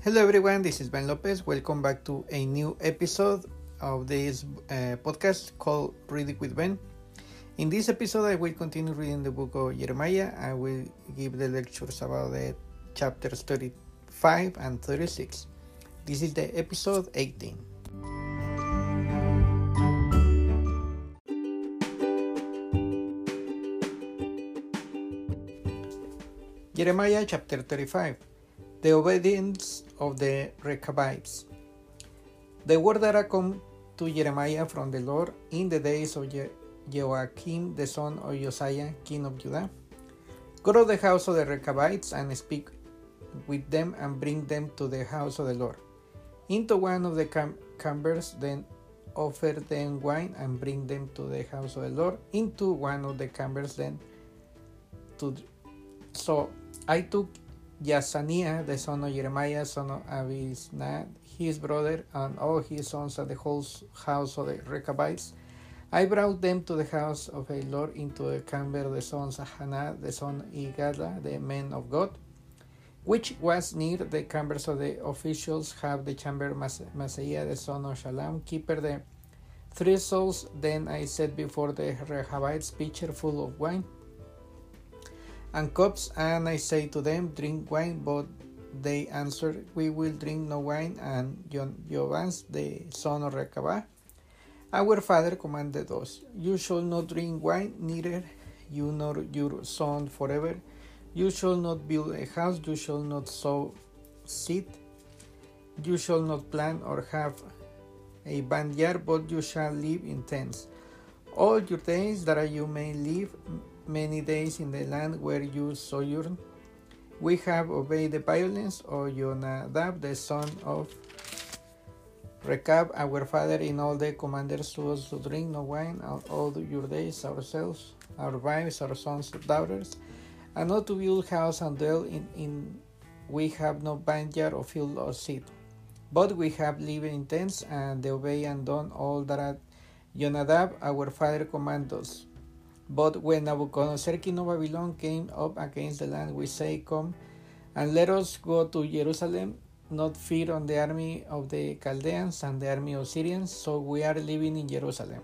Hello everyone, this is Ben Lopez. Welcome back to a new episode of this uh, podcast called Reading with Ben. In this episode, I will continue reading the book of Jeremiah. I will give the lectures about the chapters 35 and 36. This is the episode 18. Jeremiah chapter 35 The obedience of the Rechabites. The word that I come to Jeremiah from the Lord in the days of Je- Joachim the son of Josiah, king of Judah. Go to the house of the Rechabites and speak with them and bring them to the house of the Lord. Into one of the cam- chambers, then offer them wine and bring them to the house of the Lord. Into one of the chambers, then to. So I took Jaazaniah, the son of Jeremiah, son of Abisnad, his brother, and all his sons at the whole house of the Rechabites. I brought them to the house of the Lord into the chamber the sons of Hannah, the son of Igala, the men of God, which was near the chambers of the officials, have the chamber Mas- Maaseiah, the son of Shalom, keeper the three souls. Then I set before the Rechabites pitcher full of wine and cups, and I say to them, Drink wine, but they answered, We will drink no wine. And Jovans, the son of Rechabah, our father commanded us, You shall not drink wine, neither you nor your son forever. You shall not build a house, you shall not sow seed, you shall not plant or have a vineyard, but you shall live in tents. All your days that you may live many days in the land where you sojourn. We have obeyed the violence of Jonadab, the son of Rechab, our father, in all the commanders to us to drink no wine all your days, ourselves, our wives, our sons, daughters, and not to build house and dwell in, in we have no vineyard or field or seed. But we have lived in tents and obeyed and done all that Jonadab, our father, commanded us. But when Nabucodonosor, king of Babylon, came up against the land, we say, Come and let us go to Jerusalem, not fear on the army of the Chaldeans and the army of Syrians, so we are living in Jerusalem.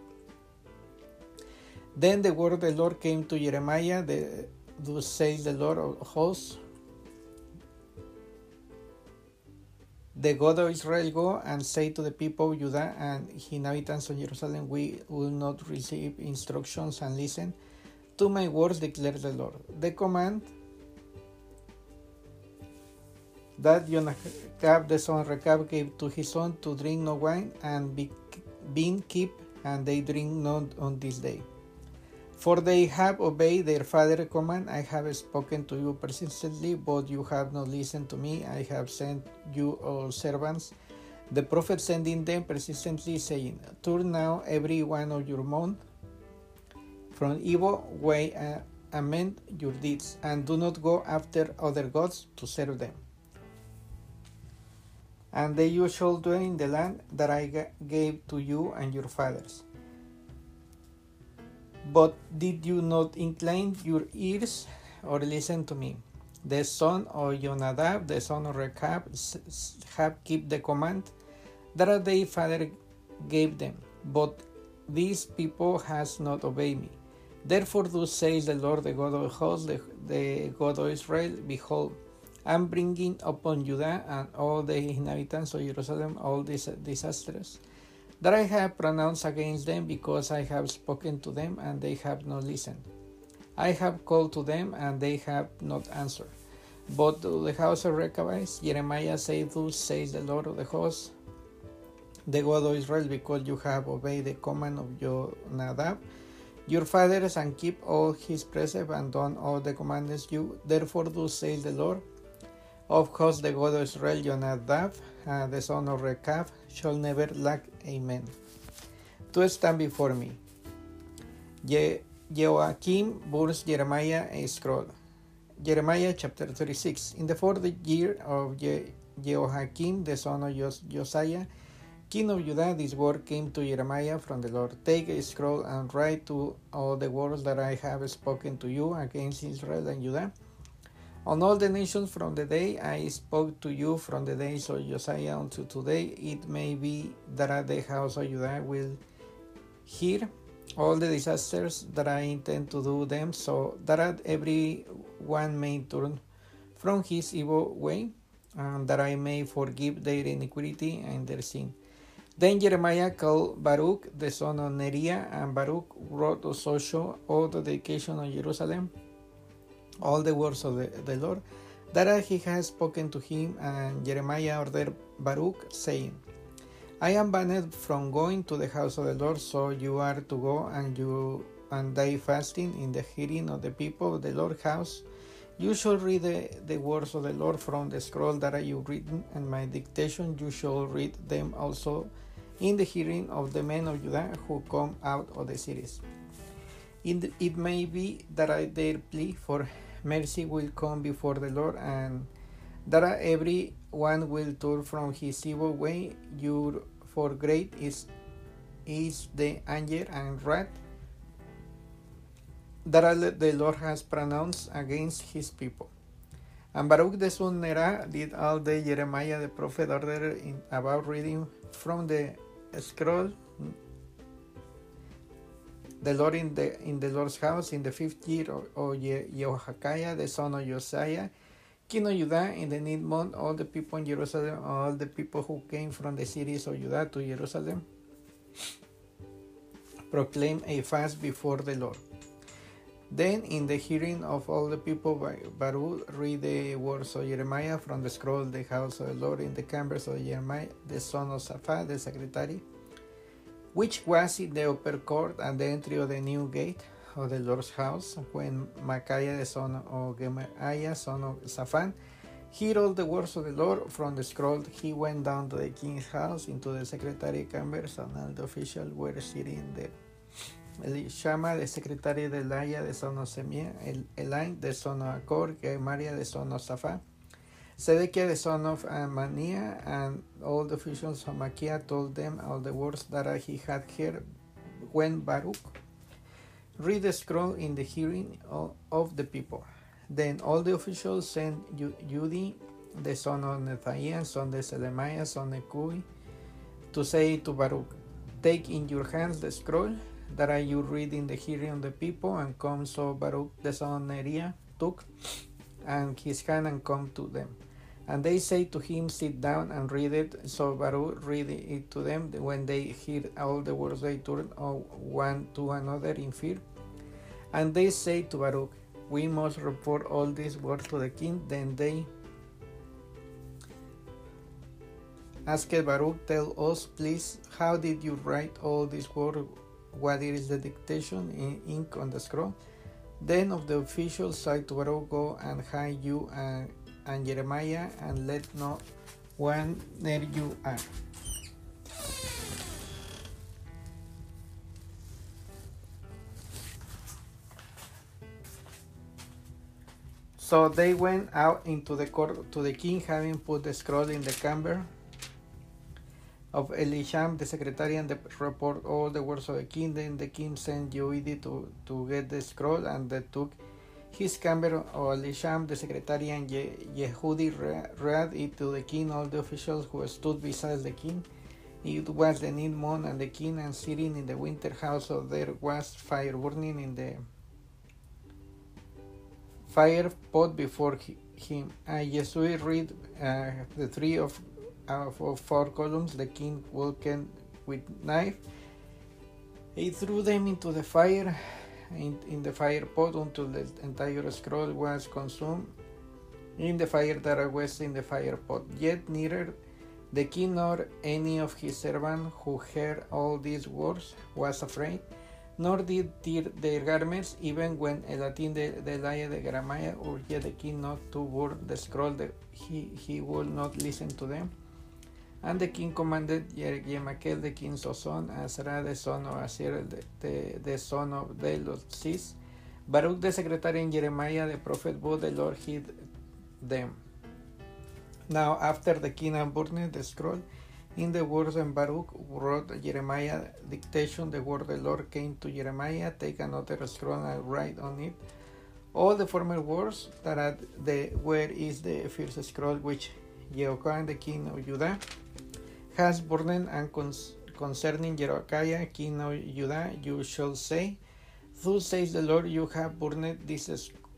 Then the word of the Lord came to Jeremiah, the, thus says the Lord of hosts, the God of Israel, go and say to the people of Judah and inhabitants of Jerusalem, We will not receive instructions and listen to my words, declares the Lord. The command that Jonadab the son of Rechab gave to his son to drink no wine and be, being keep, and they drink not on this day. For they have obeyed their father's command. I have spoken to you persistently, but you have not listened to me. I have sent you all servants, the prophet sending them persistently, saying, Turn now every one of your mouth from evil way and amend your deeds, and do not go after other gods to serve them. And they you shall dwell in the land that I gave to you and your fathers. But did you not incline your ears or listen to me? The son of Jonadab, the son of Rechab, have kept the command that their father gave them, but these people has not obeyed me. Therefore, thus says the Lord, the God of hosts, the, the God of Israel: Behold, I am bringing upon Judah and all the inhabitants of Jerusalem all these disasters that I have pronounced against them because I have spoken to them and they have not listened. I have called to them and they have not answered. But to the house of Rechabites, Jeremiah said, Thus says the Lord of the hosts, the God of Israel, because you have obeyed the command of Jonadab, your fathers, and keep all his precepts and done all the commandments you. Therefore, thus says the Lord of hosts, the God of Israel, Jonadab, uh, the son of Rechab, shall never lack. Amen. To stand before me. Je Joachim burns Jeremiah a scroll. Jeremiah chapter 36. In the fourth year of Je Jehoiakim, the son of Jos Josiah, king of Judah, this word came to Jeremiah from the Lord. Take a scroll and write to all the words that I have spoken to you against Israel and Judah On all the nations from the day I spoke to you from the days of Josiah unto today, it may be that the house of Judah will hear all the disasters that I intend to do them, so that every one may turn from his evil way, and that I may forgive their iniquity and their sin. Then Jeremiah called Baruch the son of Neriah, and Baruch wrote the also all the dedication of Jerusalem, all the words of the, the Lord, that he has spoken to him, and Jeremiah ordered Baruch, saying, I am banned from going to the house of the Lord, so you are to go and you and die fasting in the hearing of the people of the Lord's house. You shall read the, the words of the Lord from the scroll that I have written, and my dictation you shall read them also in the hearing of the men of Judah who come out of the cities. It, it may be that I, dare plea for mercy will come before the Lord, and that every one will turn from his evil way, your for great is is the anger and wrath that the Lord has pronounced against his people. And Baruch the son Neriah did all the Jeremiah the prophet ordered in, about reading from the scroll the Lord in the in the Lord's house in the fifth year of, of the son of Josiah King of Judah in the ninth month, all the people in Jerusalem, all the people who came from the cities of Judah to Jerusalem, proclaim a fast before the Lord. Then, in the hearing of all the people, Baruch read the words of Jeremiah from the scroll of the house of the Lord in the chambers of Jeremiah, the son of Saphat, the secretary, which was in the upper court at the entry of the new gate of the Lord's house, when Micaiah the son of Gemariah, son of Shaphan, heard all the words of the Lord from the scroll, he went down to the king's house into the secretary chambers, and all the officials were sitting there. Elishama, the secretary Delaiah, the son of Semia, Elaine, the son of Akor, Gemariah, the son of Zedekiah, the son of Amaniah, and all the officials of Micaiah told them all the words that he had heard when Baruch Read the scroll in the hearing of the people. Then all the officials sent Judy, the son of Nethaniah, son of Selemiah, son of Kui, to say to Baruch, Take in your hands the scroll that I you read in the hearing of the people, and come. So Baruch, the son of Neriah, took and his hand and come to them. And they say to him, Sit down and read it. So Baruch read it to them. When they heard all the words, they turned oh, one to another in fear. And they say to Baruch, We must report all these words to the king. Then they asked Baruch, Tell us, please, how did you write all these words? What is the dictation in ink on the scroll? Then of the officials said to Baruch, Go and hide you and and Jeremiah, and let no one near you are. So they went out into the court to the king, having put the scroll in the chamber of Elisham, the secretary, and the report all the words of the king. Then the king sent Joedi to, to get the scroll, and they took his chamber of Elisham, the secretary, and Yehudi read it to the king, all the officials who stood beside the king. It was the ninth moon, and the king, and sitting in the winter house, so there was fire burning in the fire pot before him. And Jesui read uh, the three of, uh, of four columns. The king walked with knife. He threw them into the fire in, in the fire pot until the entire scroll was consumed in the fire that was in the fire pot. Yet neither the king nor any of his servants who heard all these words was afraid, nor did tear their garments, even when Elatin the, the Laia de Jeremiah urged the king not to burn the scroll, that he, he would not listen to them. And the king commanded Yemakel, the king's son, Azra, the son of Asir, the, the, son of Delosis, Baruch, the secretary, and Jeremiah, the prophet, both the Lord hid them. Now, after the king had burned the scroll, in the words and Baruch wrote Jeremiah dictation, the word of the Lord came to Jeremiah, take another scroll and write on it All the former words that are the where is the first scroll which Jehoiakim the king of Judah has burned and concerning Jehoiakim king of Judah you shall say, Thus says the Lord, you have burned this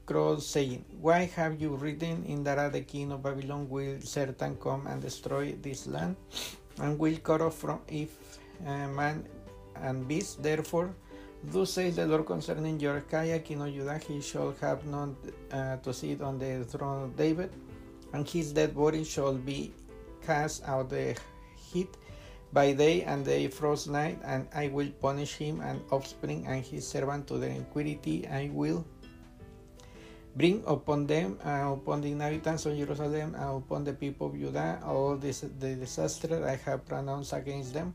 scroll, saying, Why have you written in that the king of Babylon will certain come and destroy this land, and will cut off from it uh, man and beast? Therefore, thus says the Lord concerning Jehoiakim king of Judah, he shall have none uh, to sit on the throne of David, and his dead body shall be cast out the heat by day and the frost night, and I will punish him and offspring and his servant to the iniquity I will bring upon them, uh, upon the inhabitants of Jerusalem, and upon the people of Judah, all this the disaster I have pronounced against them.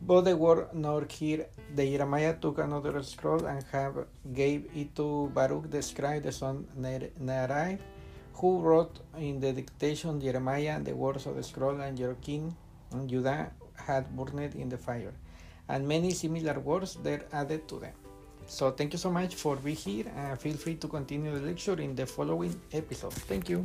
But the word nor hear the Jeremiah took another scroll and have gave it to Baruch the scribe, the son Neriah, who wrote in the dictation Jeremiah the words of the scroll, and your king Mm, and Judah had burned in the fire, and many similar words there added to them. So thank you so much for being here. Feel free to continue the lecture in the following episode. Thank you.